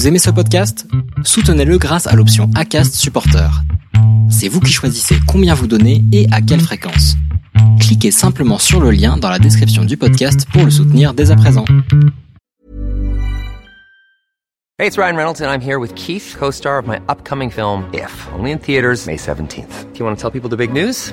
Vous aimez ce podcast? Soutenez-le grâce à l'option ACAST Supporter. C'est vous qui choisissez combien vous donnez et à quelle fréquence. Cliquez simplement sur le lien dans la description du podcast pour le soutenir dès à présent. Hey, it's Ryan Reynolds and I'm here with Keith, co-star of my upcoming film If, only in theaters May 17th. Do you want to tell people the big news?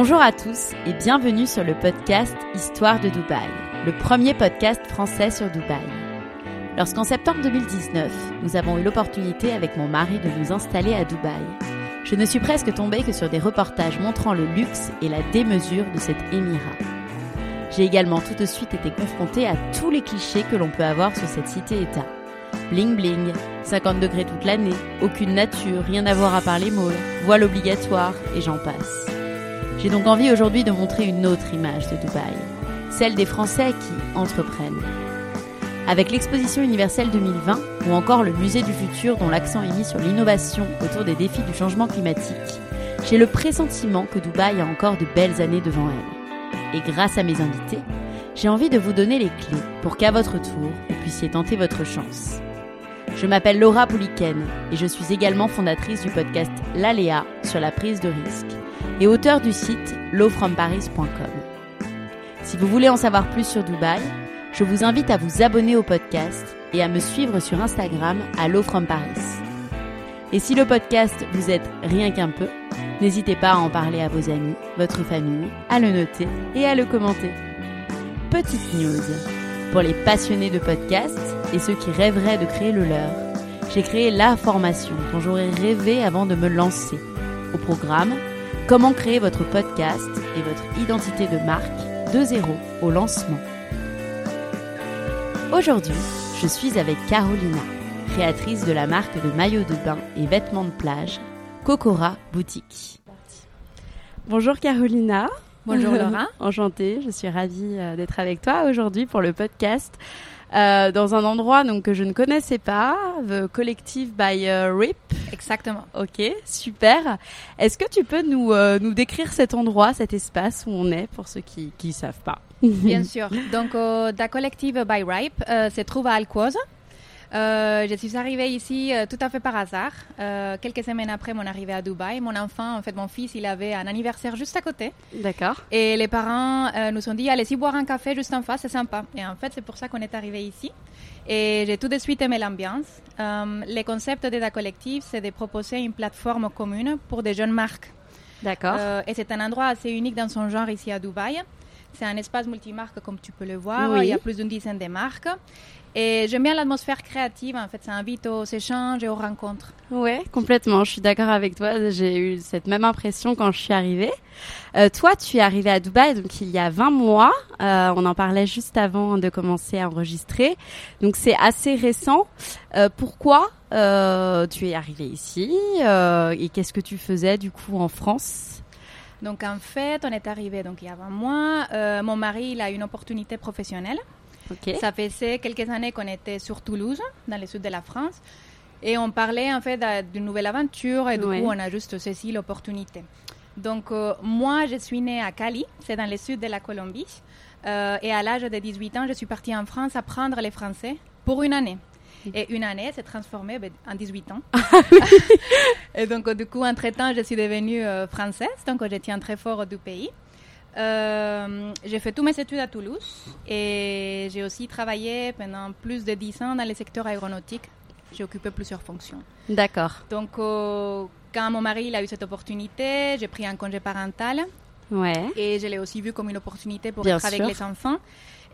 Bonjour à tous et bienvenue sur le podcast Histoire de Dubaï, le premier podcast français sur Dubaï. Lorsqu'en septembre 2019, nous avons eu l'opportunité avec mon mari de nous installer à Dubaï, je ne suis presque tombée que sur des reportages montrant le luxe et la démesure de cet émirat. J'ai également tout de suite été confrontée à tous les clichés que l'on peut avoir sur cette cité-État. Bling bling, 50 degrés toute l'année, aucune nature, rien à voir à part les malls, voile obligatoire et j'en passe. J'ai donc envie aujourd'hui de montrer une autre image de Dubaï, celle des Français qui entreprennent. Avec l'exposition universelle 2020 ou encore le musée du futur dont l'accent est mis sur l'innovation autour des défis du changement climatique, j'ai le pressentiment que Dubaï a encore de belles années devant elle. Et grâce à mes invités, j'ai envie de vous donner les clés pour qu'à votre tour, vous puissiez tenter votre chance. Je m'appelle Laura Pouliken et je suis également fondatrice du podcast L'Aléa sur la prise de risque et auteur du site lowfromparis.com. Si vous voulez en savoir plus sur Dubaï, je vous invite à vous abonner au podcast et à me suivre sur Instagram à lowfromparis. Et si le podcast vous aide rien qu'un peu, n'hésitez pas à en parler à vos amis, votre famille, à le noter et à le commenter. Petite news. Pour les passionnés de podcasts et ceux qui rêveraient de créer le leur, j'ai créé la formation dont j'aurais rêvé avant de me lancer. Au programme, Comment créer votre podcast et votre identité de marque de zéro au lancement. Aujourd'hui, je suis avec Carolina, créatrice de la marque de maillots de bain et vêtements de plage, Kokora Boutique. Bonjour Carolina. Bonjour Laura. Enchantée, je suis ravie euh, d'être avec toi aujourd'hui pour le podcast. Euh, dans un endroit donc que je ne connaissais pas, The Collective by euh, RIP. Exactement. Ok, super. Est-ce que tu peux nous, euh, nous décrire cet endroit, cet espace où on est, pour ceux qui ne savent pas? Bien sûr. Donc, euh, The Collective by RIP euh, se trouve à Alquoz. Euh, je suis arrivée ici euh, tout à fait par hasard, euh, quelques semaines après mon arrivée à Dubaï. Mon enfant, en fait, mon fils, il avait un anniversaire juste à côté. D'accord. Et les parents nous ont dit, allez-y boire un café juste en face, c'est sympa. Et en fait, c'est pour ça qu'on est arrivé ici. Et j'ai tout de suite aimé l'ambiance. Le concept de la collective, c'est de proposer une plateforme commune pour des jeunes marques. D'accord. Et c'est un endroit assez unique dans son genre ici à Dubaï. C'est un espace multimarque, comme tu peux le voir. Oui. Il y a plus d'une dizaine de marques. Et j'aime bien l'atmosphère créative. En fait, ça invite aux échanges et aux rencontres. Ouais, complètement. Je suis d'accord avec toi. J'ai eu cette même impression quand je suis arrivée. Euh, toi, tu es arrivée à Dubaï donc il y a 20 mois. Euh, on en parlait juste avant de commencer à enregistrer. Donc c'est assez récent. Euh, pourquoi tu es arrivée ici et qu'est-ce que tu faisais du coup en France? Donc, en fait, on est arrivé donc, il y a 20 mois. Mon mari, il a une opportunité professionnelle. Ça faisait quelques années qu'on était sur Toulouse, dans le sud de la France. Et on parlait en fait d'a- d'une nouvelle aventure et du Ouais. coup on a juste saisi l'opportunité. Donc euh, moi je suis née à Cali, c'est dans le sud de la Colombie. Euh, et à l'âge de 18 ans, je suis partie en France apprendre les français pour une année. Et une année s'est transformée ben, en 18 ans. et donc euh, du coup, entre-temps, je suis devenue euh, française, donc je tiens très fort du pays. Euh, j'ai fait tous mes études à Toulouse et j'ai aussi travaillé pendant plus de 10 ans dans le secteur aéronautique. J'ai occupé plusieurs fonctions. D'accord. Donc, euh, quand mon mari il a eu cette opportunité, j'ai pris un congé parental Ouais. et je l'ai aussi vu comme une opportunité pour Bien être avec les enfants.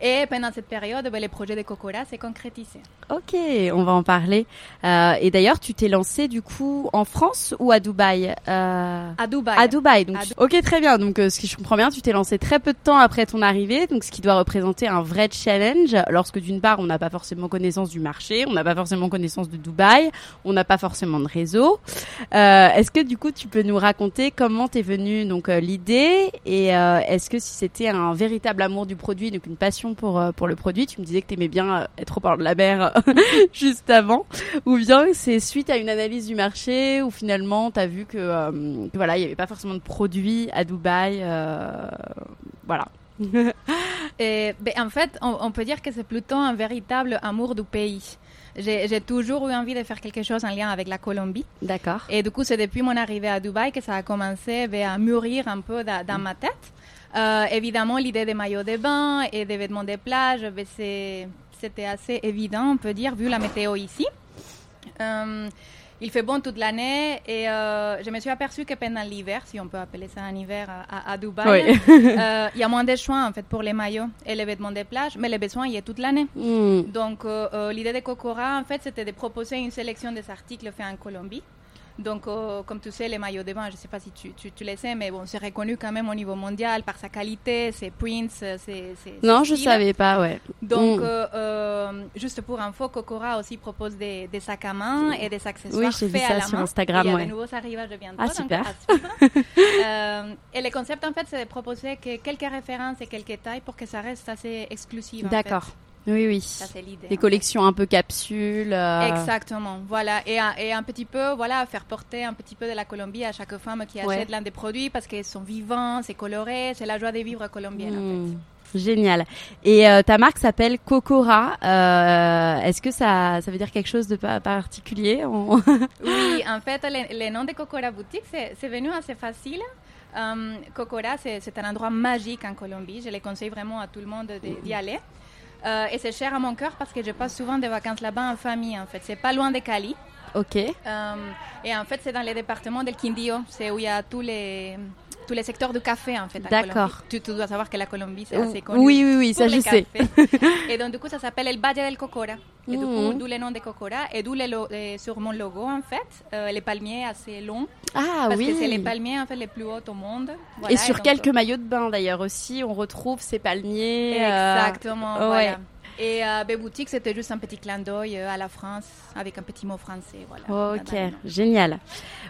Et pendant cette période, ben, le projet de Cocora s'est concrétisé. Ok, on va en parler. Euh, et d'ailleurs, tu t'es lancé du coup en France ou à Dubaï euh, À Dubaï. À Dubaï. Donc, ok, très bien. Donc, euh, ce qui je comprends bien, tu t'es lancé très peu de temps après ton arrivée, donc ce qui doit représenter un vrai challenge. Lorsque d'une part, on n'a pas forcément connaissance du marché, on n'a pas forcément connaissance de Dubaï, on n'a pas forcément de réseau. Euh, est-ce que du coup, tu peux nous raconter comment t'es venue donc l'idée et est-ce que si c'était un véritable amour du produit, donc une passion pour, euh, pour le produit. Tu me disais que tu aimais bien euh, être au bord de la mer juste avant. Ou bien c'est suite à une analyse du marché où finalement tu as vu euh, que, voilà, il n'y avait pas forcément de produits à Dubaï. voilà. Et, ben, en fait, on, peut dire que c'est plutôt un véritable amour du pays. J'ai toujours eu envie de faire quelque chose en lien avec la Colombie. D'accord. Et du coup, c'est depuis mon arrivée à Dubaï que ça a commencé ben, à mûrir un peu dans ma tête. Euh, évidemment, l'idée des maillots de bain et des vêtements de plage, ben, c'était assez évident, on peut dire, vu la météo ici. Euh, il fait bon toute l'année et euh, je me suis aperçue que pendant l'hiver, si on peut appeler ça un hiver à, Dubaï, il y a moins de choix en fait pour les maillots et les vêtements de plage, mais les besoins il y a toute l'année. Hmm. Donc l'idée de Cocora en fait c'était de proposer une sélection des articles faits en Colombie donc, euh, comme tu sais, les maillots de bain, je ne sais pas si tu, tu, tu, les sais, mais bon, c'est reconnu quand même au niveau mondial par sa qualité, ses prints, euh, ses, ses Non, je ne savais pas, ouais. Donc, mm. euh, juste pour info, Kokora aussi propose des, des, sacs à main et des accessoires oui, j'ai vu ça sur Instagram, Il y a de nouveaux arrivages bientôt. Ah, super. et le concept, en fait, c'est de proposer que quelques références et quelques tailles pour que ça reste assez exclusif. D'accord. Oui, oui. Ça, c'est l'idée. Des collections un peu capsules. Euh. Exactement. Voilà. Et, et, un petit peu, voilà, faire porter un petit peu de la Colombie à chaque femme qui achète l'un des produits parce qu'ils sont vivants, c'est coloré, c'est la joie de vivre colombienne, en fait. Hmm. Génial. Et euh, ta marque s'appelle Cocora. Euh, Est-ce que ça, ça veut dire quelque chose de particulier Oui, en fait, le, nom de Cocora Boutique, c'est venu assez facile. Um, Cocora, c'est un endroit magique en Colombie. Je le conseille vraiment à tout le monde d'y aller. Euh, et c'est cher à mon cœur parce que je passe souvent des vacances là-bas en famille, en fait. C'est pas loin de Cali. Ok. Et en fait, c'est dans le département del Quindío. C'est où il y a tous les tous les secteurs du café en fait. D'accord. Tu, dois savoir que la Colombie c'est assez connu. Oui oui oui ça je sais. et donc du coup ça s'appelle el Valle del Cocora. Et du coup mm. d'où le nom de Cocora et d'où le sur mon logo en fait euh, les palmiers assez longs. Ah parce oui. que c'est les palmiers en fait les plus hauts au monde. et sur quelques maillots de bain d'ailleurs aussi on retrouve ces palmiers. Euh, Exactement. Voilà. Et euh, Boutique, c'était juste un petit clin d'œil euh, à la France avec un petit mot français. Voilà. Ok, génial.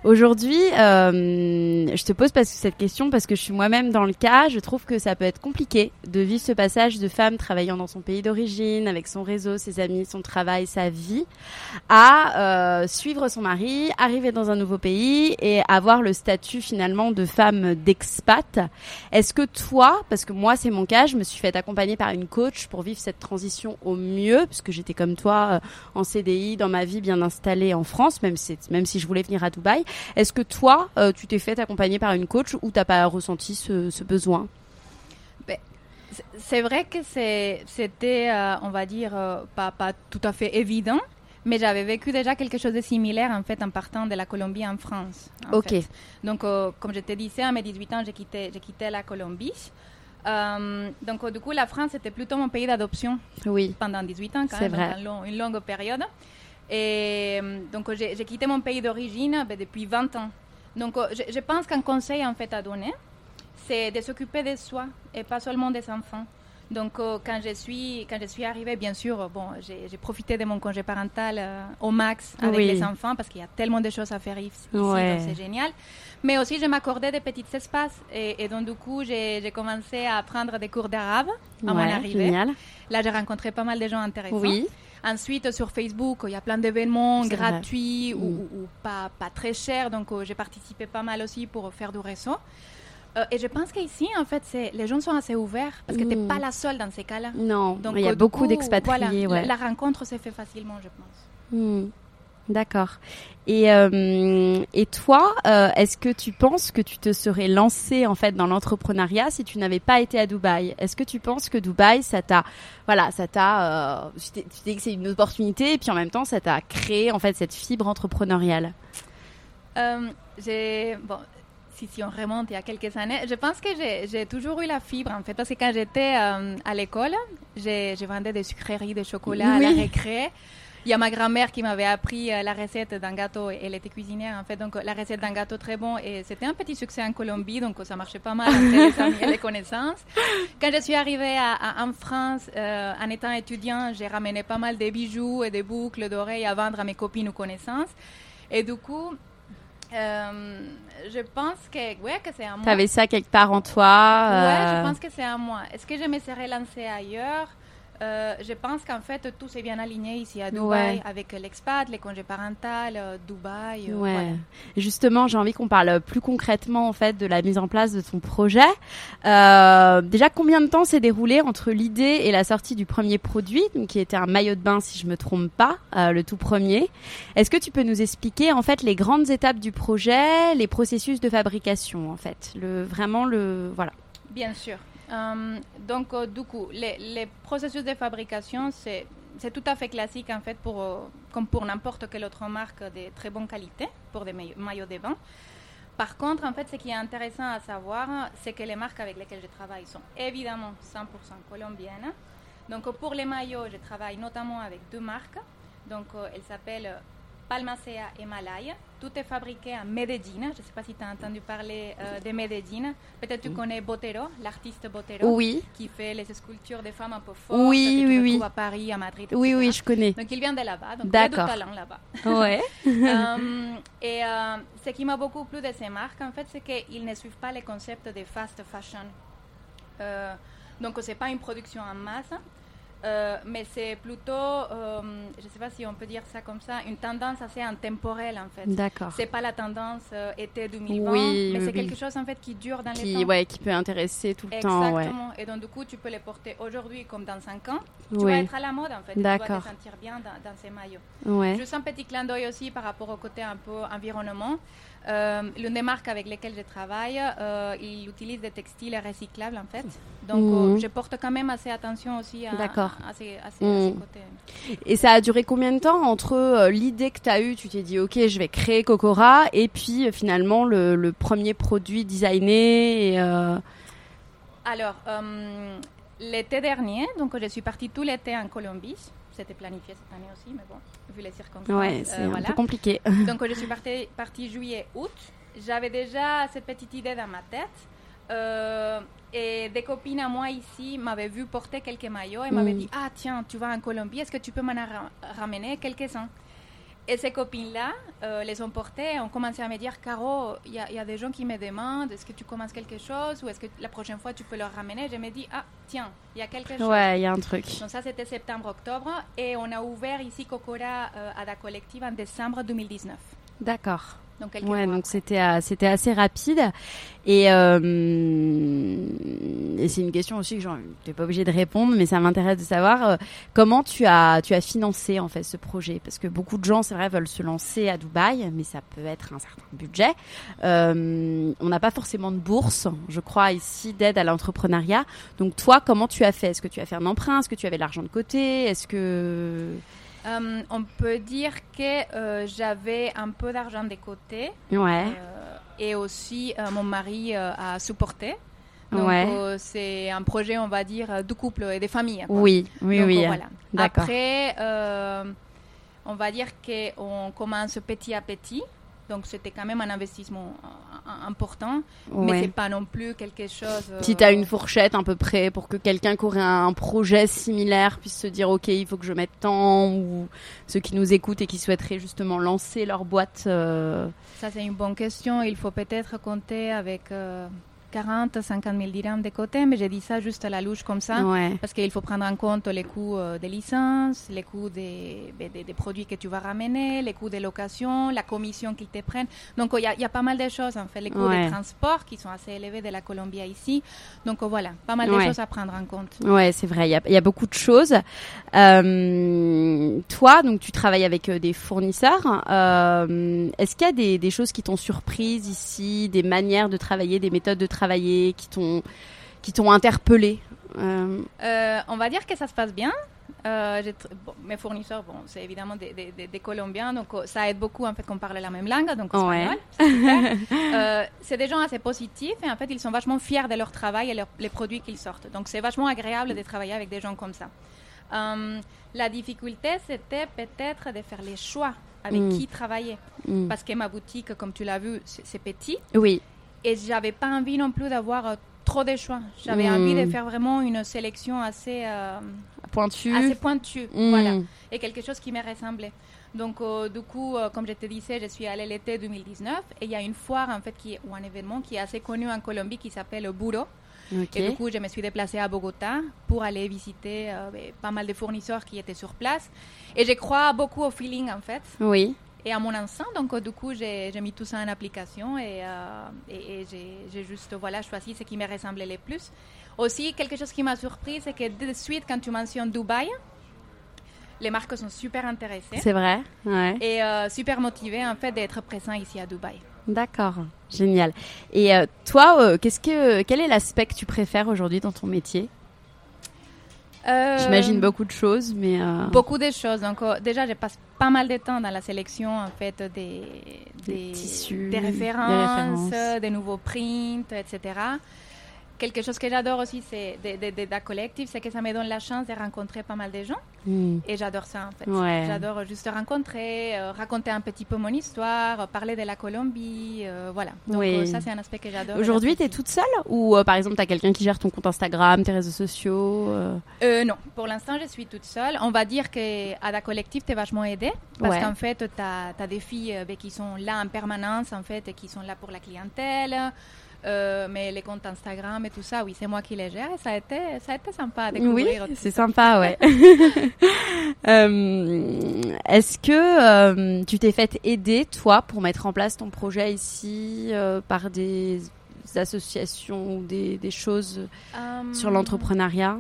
Aujourd'hui, euh, je te pose parce que cette question parce que je suis moi-même dans le cas. Je trouve que ça peut être compliqué de vivre ce passage de femme travaillant dans son pays d'origine, avec son réseau, ses amis, son travail, sa vie, à euh, suivre son mari, arriver dans un nouveau pays et avoir le statut finalement de femme d'expat. Est-ce que toi, parce que moi c'est mon cas, je me suis fait accompagner par une coach pour vivre cette transition au mieux, puisque j'étais comme toi euh, en CDI dans ma vie bien installée en France, même si, même si je voulais venir à Dubaï. Est-ce que toi, euh, tu t'es fait accompagner par une coach ou t'as pas ressenti ce, besoin? Ben, c'est vrai que c'était, euh, on va dire, pas, pas tout à fait évident, mais j'avais vécu déjà quelque chose de similaire en fait en partant de la Colombie en France. ok. Donc, comme je te disais, à mes 18 ans, j'ai quitté, j'ai quitté la Colombie. Euh, donc, du coup, la France était plutôt mon pays d'adoption oui. pendant 18 ans, quand même, vrai. une longue période. Et euh, donc, j'ai quitté mon pays d'origine ben, depuis 20 ans. Donc, euh, je, je pense qu'un conseil en fait à donner, c'est de s'occuper de soi et pas seulement des enfants. Donc, quand, je suis, quand je suis arrivée, bien sûr, bon, j'ai profité de mon congé parental au max avec les enfants parce qu'il y a tellement de choses à faire ici, donc c'est génial. Mais aussi, je m'accordais des petits espaces. Et, donc, du coup, j'ai commencé à prendre des cours d'arabe à mon arrivée. Là, j'ai rencontré pas mal de gens intéressants. Oui. Ensuite, sur Facebook, il y a plein d'événements gratuits ou, mm. pas, pas, très chers. Donc, euh, j'ai participé pas mal aussi pour faire du réseau. Euh, et je pense qu'ici, en fait, les gens sont assez ouverts parce que tu n'es mm. pas la seule dans ces cas-là. Non, il y a beaucoup d'expatriés. Voilà, la, rencontre s'est fait facilement, je pense. Mm. D'accord. Et, euh, et toi, euh, est-ce que tu penses que tu te serais lancé en fait dans l'entrepreneuriat si tu n'avais pas été à Dubaï? Est-ce que tu penses que Dubaï, ça t'a, voilà, ça t'a, tu dis que c'est une opportunité et puis en même temps, ça t'a créé en fait cette fibre entrepreneuriale? Euh, J'ai, bon, si, si, on remonte il y a quelques années, je pense que j'ai toujours eu la fibre en fait, parce que quand j'étais euh, à l'école, j'ai vendais des sucreries, des chocolats à la récré. Il y a ma grand-mère qui m'avait appris euh, la recette d'un gâteau. Elle était cuisinière, en fait. Donc, la recette d'un gâteau très bon. Et c'était un petit succès en Colombie. Donc, ça marchait pas mal entre les amis et les connaissances. Quand je suis arrivée à, en France, euh, en étant étudiant, j'ai ramené pas mal de bijoux et des boucles d'oreilles à vendre à mes copines ou connaissances. Et du coup, euh, je pense que, ouais, que c'est à moi. Tu avais ça quelque part en toi Ouais, je pense que c'est à moi. Est-ce que je me serais lancée ailleurs? Euh, je pense qu'en fait, tout s'est bien aligné ici à Dubaï, avec l'expat, les congés parentaux, euh, Dubaï. Euh, ouais. Justement, j'ai envie qu'on parle plus concrètement en fait de la mise en place de ton projet. déjà, combien de temps s'est déroulé entre l'idée et la sortie du premier produit, qui était un maillot de bain, si je me trompe pas, le tout premier? Est-ce que tu peux nous expliquer en fait les grandes étapes du projet, les processus de fabrication, en fait, le vraiment le voilà. Bien sûr. Euh, donc, euh, du coup, les, processus de fabrication, c'est tout à fait classique, en fait, pour, euh, comme pour n'importe quelle autre marque de très bonne qualité, pour des maillots de bain. Par contre, en fait, ce qui est intéressant à savoir, c'est que les marques avec lesquelles je travaille sont évidemment 100% colombiennes. Donc, pour les maillots, je travaille notamment avec deux marques. Donc, elles s'appellent Palmacea et Malaya. Tout est fabriqué à Medellín. Je ne sais pas si tu as entendu parler euh, de Medellín. Peut-être tu connais Botero, l'artiste Botero. Oui. Qui fait les sculptures des femmes un peu fortes. Oui, que oui, tu oui. à Paris, à Madrid. Oui, oui, je connais. Donc il vient de là-bas. Donc il a du talent là-bas. Ouais. Euh, et euh, ce qui m'a beaucoup plu de ces marques, en fait, c'est qu'ils ne suivent pas les concepts de fast fashion. donc, ce n'est pas une production en masse. Euh, mais c'est plutôt, euh, je ne sais pas si on peut dire ça comme ça, une tendance assez intemporelle en fait. D'accord. C'est pas la tendance euh, été 2020, mais c'est quelque chose en fait qui dure dans les temps. Ouais, qui peut intéresser tout le temps. Exactement. Et donc du coup, tu peux les porter aujourd'hui comme dans 5 ans. Tu vas être à la mode en fait. D'accord. Tu vas te sentir bien dans, dans ces maillots. Ouais. Juste un petit clin d'œil aussi par rapport au côté un peu environnement. Euh, l'une des marques avec lesquelles je travaille, euh, il utilise des textiles recyclables en fait. Donc mhm. euh, je porte quand même assez attention aussi à, à, ces, mhm. côtés. Et ça a duré combien de temps entre l'idée que tu as eue, tu t'es dit ok je vais créer Kokora, et puis finalement le, premier produit designé et, Alors, l'été dernier, donc je suis partie tout l'été en Colombie. C'était planifié cette année aussi, mais bon, vu les circonstances. Ouais, c'est un peu compliqué. Donc, je suis partie, partie juillet-août. J'avais déjà cette petite idée dans ma tête. Euh, et des copines à moi ici m'avaient vu porter quelques maillots et m'avaient mm. dit Ah, tiens, tu vas en Colombie, est-ce que tu peux m'en ramener quelques-uns? Et ces copines-là euh, les ont portées et ont commencé à me dire Caro, il y, a des gens qui me demandent est-ce que tu commences quelque chose ou est-ce que la prochaine fois tu peux leur ramener? Je me dis Ah, tiens, il y a quelque chose. Ouais, il y a un truc. Donc, ça, c'était septembre-octobre et on a ouvert ici Cocora euh, à la collective en décembre 2019. D'accord. Donc, ouais, donc c'était c'était assez rapide. Et, euh, et c'est une question aussi que je n'es pas obligé de répondre, mais ça m'intéresse de savoir euh, comment tu as tu as financé en fait ce projet? Parce que beaucoup de gens c'est vrai veulent se lancer à Dubaï, mais ça peut être un certain budget. Euh, on n'a pas forcément de bourse, je crois ici d'aide à l'entrepreneuriat. Donc toi, comment tu as fait? Est-ce que tu as fait un emprunt? Est-ce que tu avais l'argent de côté? Est-ce que euh, on peut dire que euh, j'avais un peu d'argent de côté. Ouais. Euh, et aussi, mon mari a supporté. Donc, c'est un projet, on va dire, de couple et de famille. Oui, oui, oui. Voilà. Après, on va dire qu'on commence petit à petit. Donc c'était quand même un investissement euh, important, mais mais c'est pas non plus quelque chose. Si tu as une fourchette à peu près pour que quelqu'un qui aurait un projet similaire puisse se dire ok il faut que je mette tant ou ceux qui nous écoutent et qui souhaiteraient justement lancer leur boîte. Euh, Ça c'est une bonne question. Il faut peut-être compter avec euh, 40, 50 000 dirhams de côté, mais j'ai dit ça juste à la louche comme ça, parce qu'il faut prendre en compte les coûts euh, des licences, les coûts des, des, produits que tu vas ramener, les coûts des locations, la commission qu'ils te prennent. Donc il y, a pas mal de choses en fait, les coûts des transports qui sont assez élevés de la Colombie à ici. Donc voilà, pas mal de choses à prendre en compte. Ouais, c'est vrai, il y, a, beaucoup de choses. Euh, toi, donc tu travailles avec euh, des fournisseurs. Est-ce qu'il y a des, des choses qui t'ont surprise ici, des manières de travailler, des méthodes de travail qui t'ont qui t'ont interpellé euh, On va dire que ça se passe bien. Euh, bon, mes fournisseurs, bon, c'est évidemment des, des- des- des Colombiens, donc euh, ça aide beaucoup en fait qu'on parle la même langue, donc Ouais. espagnol. c'est. Euh, des gens assez positifs et en fait ils sont vachement fiers de leur travail et leur- les produits qu'ils sortent. Donc c'est vachement agréable de travailler avec des gens comme ça. Euh, la difficulté, c'était peut-être de faire les choix avec Mm. qui travailler. Mm. Parce que ma boutique, comme tu l'as vu, c'est petit. Oui. Et j'avais pas envie non plus d'avoir euh, trop de choix. J'avais Mm. envie de faire vraiment une sélection assez, euh, Pointu. assez pointue. Mm. Voilà. Et quelque chose qui me ressemblait. Donc, euh, du coup, euh, comme je te disais, je suis allée l'été 2019 et il y a une foire, en fait, qui ou un événement qui est assez connu en Colombie qui s'appelle Buro. Ok. Et du coup, je me suis déplacée à Bogota pour aller visiter euh, ben, pas mal de fournisseurs qui étaient sur place. Et je crois beaucoup au feeling, en fait Oui. Et à mon instinct. Donc, du coup, j'ai mis tout ça en application et, euh, et, et j'ai- juste voilà, choisi ce qui me ressemblait le plus. Aussi, quelque chose qui m'a surpris, c'est que de suite, quand tu mentionnes Dubaï, les marques sont super intéressées C'est vrai. Ouais. et euh, super motivées en fait d'être présents ici à Dubaï. D'accord. Génial. Et euh, toi, qu'est-ce que quel est l'aspect que tu préfères aujourd'hui dans ton métier? Euh, J'imagine beaucoup de choses, mais euh, Beaucoup de choses. Donc, euh, déjà, je passe pas mal de temps dans la sélection en fait des, Des tissus, des des références, références. des nouveaux prints, etc. Quelque chose que j'adore aussi, c'est de, de, de, de collectif, c'est que ça me donne la chance de rencontrer pas mal de gens. hmm. Et j'adore ça, en fait. Ouais. J'adore juste rencontrer, euh, raconter un petit peu mon histoire, euh, parler de la Colombie, euh, voilà. Donc Oui. euh, ça, c'est un aspect que j'adore. Aujourd'hui, tu es toute seule ou par exemple, tu as quelqu'un qui gère ton compte Instagram, tes réseaux sociaux non, pour l'instant, je suis toute seule. On va dire qu'à la collective, tu es vachement aidée. Parce Ouais. qu'en fait, tu as, des filles ben, qui sont là en permanence, en fait, et qui sont là pour la clientèle. Euh, mais les comptes Instagram et tout ça, oui, c'est moi qui les gère. Et ça a été, ça a été sympa à Oui, découvrir. tout c'est sympa, ouais. Euh, Est-ce que euh, tu t'es fait aider, toi, pour mettre en place ton projet ici par des associations ou des, des choses sur l'entrepreneuriat?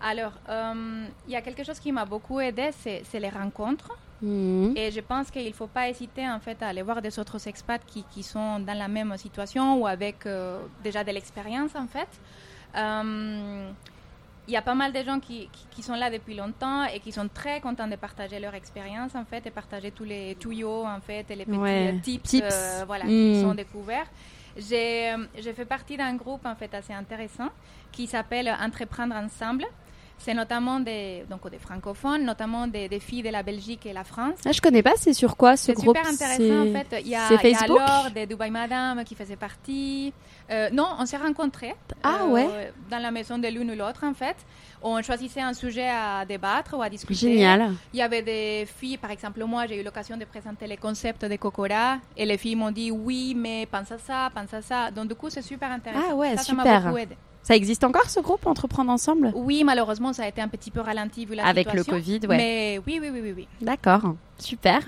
Alors, euh, il y a quelque chose qui m'a beaucoup aidé, c'est les rencontres. Mhm. Et je pense qu'il ne faut pas hésiter en fait à aller voir des autres expats qui, qui sont dans la même situation ou avec euh, déjà de l'expérience en fait. Euh, Il y a pas mal de gens qui, qui, qui sont là depuis longtemps et qui sont très contents de partager leur expérience en fait et partager tous les tuyaux en fait et les petits Ouais, tips, tips. euh, voilà, qui sont découverts. J'ai j'ai fait partie d'un groupe en fait assez intéressant qui s'appelle Entreprendre ensemble. C'est notamment des, donc des francophones, notamment des, des filles de la Belgique et la France. Ah, je connais pas, c'est sur quoi ce C'est groupe? super intéressant en C'est- fait. Il y a, c'est il y a Facebook? Laure de Dubai Madame qui faisait partie. Euh, non, on s'est rencontrés. Ah euh, ouais. Dans la maison de l'une ou l'autre en fait. On choisissait un sujet à débattre ou à discuter. Génial. Il y avait des filles, par exemple moi, j'ai eu l'occasion de présenter les concepts de Kokora et les filles m'ont dit oui, mais pense à ça, pense à ça. Donc du coup, c'est super intéressant. Ah ouais, ça, ça m'a super. beaucoup aidé. Ça existe encore ce groupe Entreprendre ensemble? Oui, malheureusement, ça a été un petit peu ralenti vu la Avec le situation. Covid, ouais. Mais oui, oui, oui, oui, oui. D'accord, super.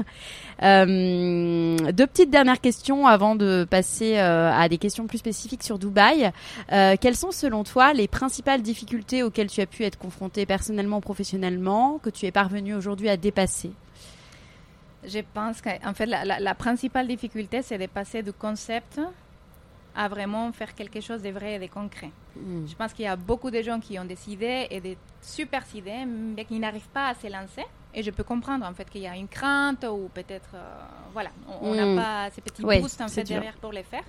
Euh, deux petites dernières questions avant de passer euh, à des questions plus spécifiques sur Dubaï. Euh, quelles sont selon toi les principales difficultés auxquelles tu as pu être confronté personnellement ou professionnellement, que tu es parvenu aujourd'hui à dépasser? Je pense qu'en fait, la, la- la principale difficulté, c'est de passer du concept à vraiment faire quelque chose de vrai et de concret. Je pense qu'il y a beaucoup de gens qui ont des idées et des super idées, mais qui n'arrivent pas à se lancer. Et je peux comprendre en fait qu'il y a une crainte ou peut-être, euh, voilà, on n'a Mm. pas ces petits Ouais, boosts en fait dur. derrière pour les faire.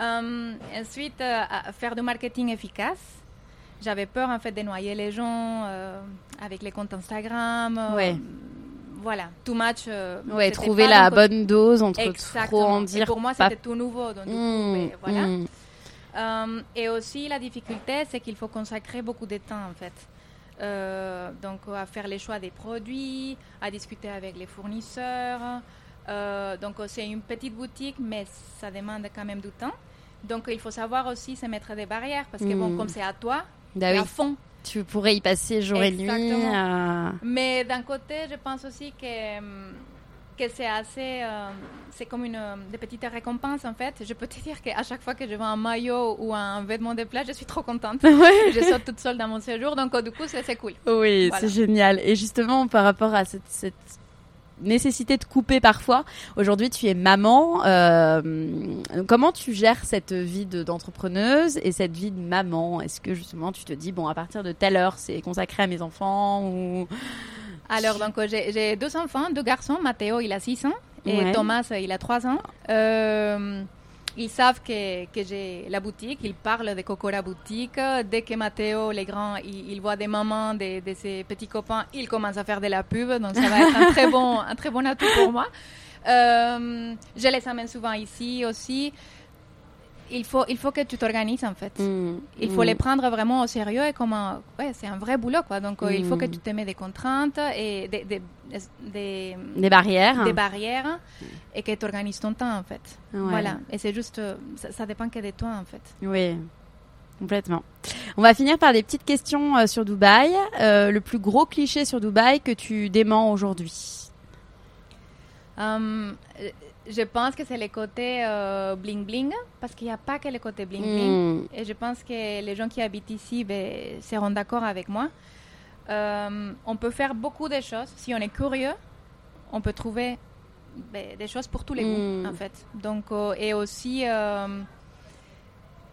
Euh, ensuite, euh, faire du marketing efficace. J'avais peur en fait de noyer les gens avec les comptes Instagram. Ouais. Voilà, too much. euh, Ouais, trouver la bonne dose entre Exactement. trop en Et dire. pour moi, pas- c'était tout nouveau. Donc, du coup, Mm, ben, voilà. mm. Euh, et aussi, la difficulté, c'est qu'il faut consacrer beaucoup de temps, en fait. Euh, donc, à faire les choix des produits, à discuter avec les fournisseurs. Euh, donc, c'est une petite boutique, mais ça demande quand même du temps. Donc, il faut savoir aussi se mettre des barrières, parce que, bon, Mm. comme c'est à toi, Bah c'est oui, à fond. Tu pourrais y passer jour et nuit. Euh, Mais d'un côté, je pense aussi que, hum, que c'est assez. euh, c'est comme une euh, des petites récompenses en fait. Je peux te dire qu'à chaque fois que je vois un maillot ou un vêtement de plage, je suis trop contente. je sors toute seule dans mon séjour, donc du coup, c'est c'est cool. Oui, Voilà. c'est génial. Et justement, par rapport à cette, cette nécessité de couper parfois. Aujourd'hui, tu es maman. Euh, comment tu gères cette vie d'entrepreneuse et cette vie de maman? Est-ce que justement tu te dis bon à partir de telle heure c'est consacré à mes enfants ou? Alors, donc, j'ai deux enfants, deux garçons. Matteo, il a 6 ans. Et Thomas, il a 3 ans. Euh, ils savent que, que j'ai la boutique, ils parlent de Cocora Boutique. Dès que Matteo, les grands, il, voit des mamans, de, de, ses petits copains, il commence à faire de la pub. Donc ça va être un très bon, un très bon atout pour moi. Euh, je les amène souvent ici aussi il faut, il faut que tu t'organises en fait. Mm. il faut les mm. prendre vraiment au sérieux et comme un, ouais, c'est un vrai boulot quoi. Donc il faut que mm. tu te mets des contraintes et des, des, des, des barrières. Des barrières et que tu organises ton temps en fait. Voilà. Et c'est juste, ça, dépend que de toi en fait. Oui. Complètement. On va finir par des petites questions euh, sur Dubaï. Euh, le plus gros cliché sur Dubaï que tu déments aujourd'hui? Je pense que c'est le côté euh, bling bling, parce qu'il n'y a pas que le côté bling bling. Mm. Et je pense que les gens qui habitent ici ben, seront d'accord avec moi. Euh, on peut faire beaucoup de choses. Si on est curieux, on peut trouver ben, des choses pour tous les goûts, mm. en fait. Donc, euh, et aussi,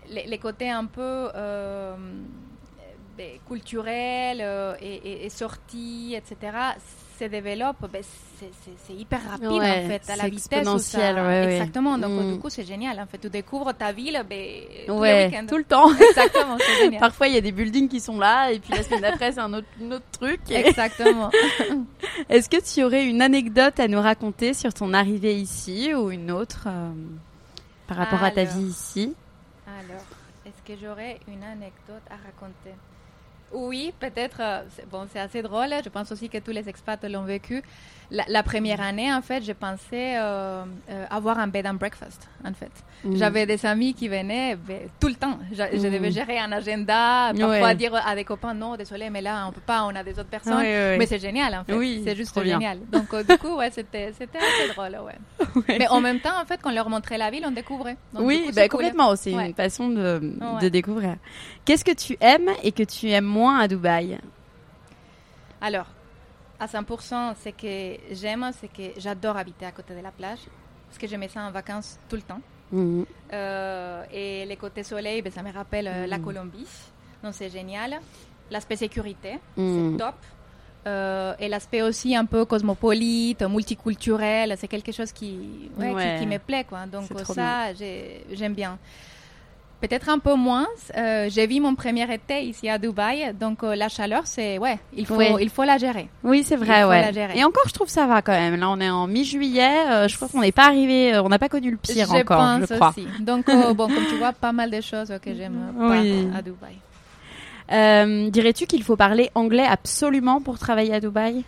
les, côtés un peu ben, culturels et, et sorties, etc se développe, ben, c'est hyper rapide en fait, à la vitesse où ça... Exactement, donc du mm. coup c'est génial. En fait, tu découvres ta ville ben, tout, tout le temps. Exactement, c'est génial. Parfois il y a des buildings qui sont là et puis la semaine d'après c'est un autre, autre truc. Exactement. Est-ce que tu aurais une anecdote à nous raconter sur ton arrivée ici ou une autre euh, par rapport à ta vie ici? Alors, est-ce que j'aurais une anecdote à raconter? Oui, peut-être. Euh, bon, c'est assez drôle. Je pense aussi que tous les expats l'ont vécu. La, première année, en fait, je pensais euh, euh, avoir un bed and breakfast, en fait. Mm. J'avais des amis qui venaient ben, tout le temps. Je, devais mm. gérer un agenda, parfois dire à des copains, non, désolé, mais là, on peut pas, on a des autres personnes. mais c'est génial, en fait. Oui, c'est juste génial. Donc, du coup, ouais, c'était assez drôle, ouais. Mais en même temps, en fait, quand on leur montrait la ville, on découvrait. oui, ben, complètement. C'est une façon de, de découvrir. Qu'est-ce que tu aimes et que tu aimes moins à Dubaï? Alors, à 100%, ce que j'aime, c'est que j'adore habiter à côté de la plage, parce que je mets ça en vacances tout le temps. Mhm. Euh, et les côtés soleil, ben, ça me rappelle euh, la mhm. Colombie, donc c'est génial. L'aspect sécurité, c'est mhm. top. Euh, et l'aspect aussi un peu cosmopolite, multiculturel, c'est quelque chose qui, qui, me plaît. Quoi. Donc ça, j'aime bien. Peut-être un peu moins. Euh, j'ai vu mon premier été ici à Dubaï, donc euh, la chaleur, c'est ouais, il faut il faut la gérer. Oui, c'est vrai, ouais. Et encore, je trouve ça va quand même. Là, on est en mi-juillet. Je crois qu'on n'est pas arrivé, on n'a pas connu le pire je encore, pense je crois. Aussi. Donc bon, comme tu vois, pas mal de choses que j'aime oui. à Dubaï. Dirais-tu qu'il faut parler anglais absolument pour travailler à Dubaï?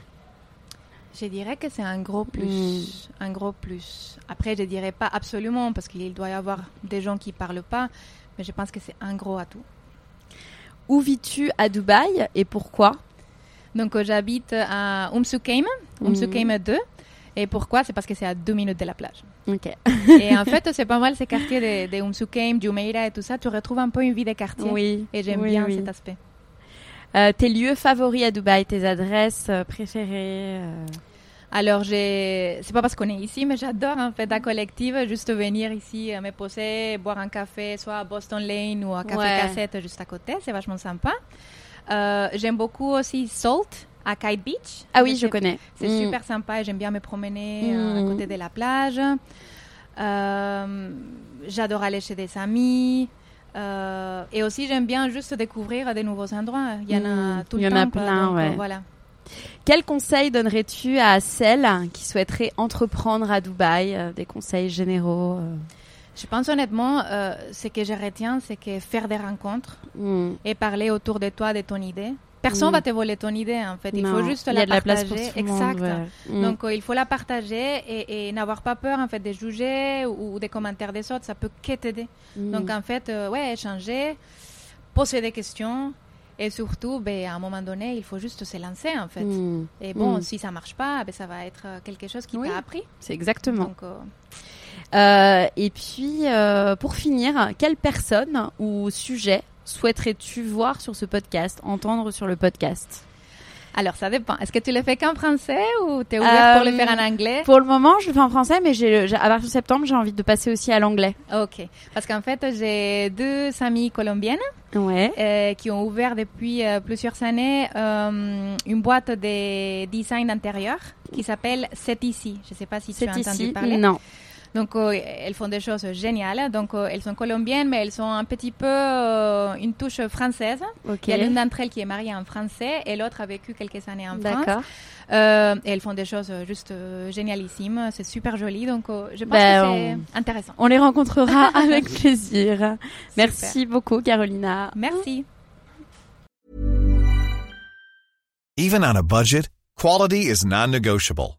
Je dirais que c'est un gros plus, hmm. un gros plus. Après, je dirais pas absolument parce qu'il doit y avoir des gens qui parlent pas, mais je pense que c'est un gros atout. Où vis-tu à Dubaï et pourquoi? Donc, euh, j'habite à Umsukeim, Umsukeim 2. Et pourquoi? C'est parce que c'est à deux minutes de la plage. Ok. et en fait, c'est pas mal ces quartiers de, de Umsukeim, Jumeirah et tout ça. Tu retrouves un peu une vie de quartier. Oui. Et j'aime bien cet aspect. Euh, tes lieux favoris à Dubaï, tes adresses euh, préférées alors, c'est pas parce qu'on est ici, mais j'adore en fait la collective, juste venir ici me poser, boire un café, soit à Boston Lane ou à Café Cassette juste à côté, c'est vachement sympa. Euh, j'aime beaucoup aussi Salt à Kite Beach. Ah oui, je connais. C'est mm. super sympa et j'aime bien me promener euh, à mm. côté de la plage. Euh, j'adore aller chez des amis. et aussi, j'aime bien juste découvrir des nouveaux endroits. Il y en a mm. tout le temps. Il y en a plein, ouais. Voilà. Quel conseil donnerais-tu à celles qui souhaiteraient entreprendre à Dubaï euh, Des conseils généraux euh? Je pense honnêtement, euh, ce que je retiens, c'est que faire des rencontres et parler autour de toi de ton idée. Personne ne hmm. va te voler ton idée en fait. Il faut juste la partager. exact. Hmm. Donc il faut la partager et, n'avoir pas peur en fait de juger ou, des commentaires des autres. Ça peut que t'aider. Donc en fait, ouais, échanger, poser des questions et surtout, ben, à un moment donné, il faut juste se lancer, en fait. Et bon, si ça marche pas, ben, ça va être euh, quelque chose qui t'a appris. C'est exactement. Euh, euh, et puis, pour finir, quelle personne ou sujet souhaiterais-tu voir sur ce podcast, entendre sur le podcast? Alors, ça dépend. Est-ce que tu le fais qu'en français ou tu es ouvert pour le faire en anglais? Pour le moment, je le fais en français, mais j'ai, à partir de septembre, j'ai envie de passer aussi à l'anglais. Ok. Parce qu'en fait, j'ai deux amies colombiennes Ouais. euh, qui ont ouvert depuis euh, plusieurs années euh, une boîte de design d'intérieur qui s'appelle C'est ici. Je ne sais pas si tu as entendu ici. parler. Non. Donc, euh, elles font des choses géniales. Donc, euh, elles sont colombiennes, mais elles sont un petit peu euh, une touche française. Il y a l'une d'entre elles qui est mariée en français et l'autre a vécu quelques années en France. D'accord. Euh, et elles font des choses juste euh, génialissimes. C'est super joli. Donc, euh, je pense Ben, que c'est intéressant. On les rencontrera avec plaisir. Merci beaucoup, Carolina. Merci. Even on a budget, quality is non-negotiable.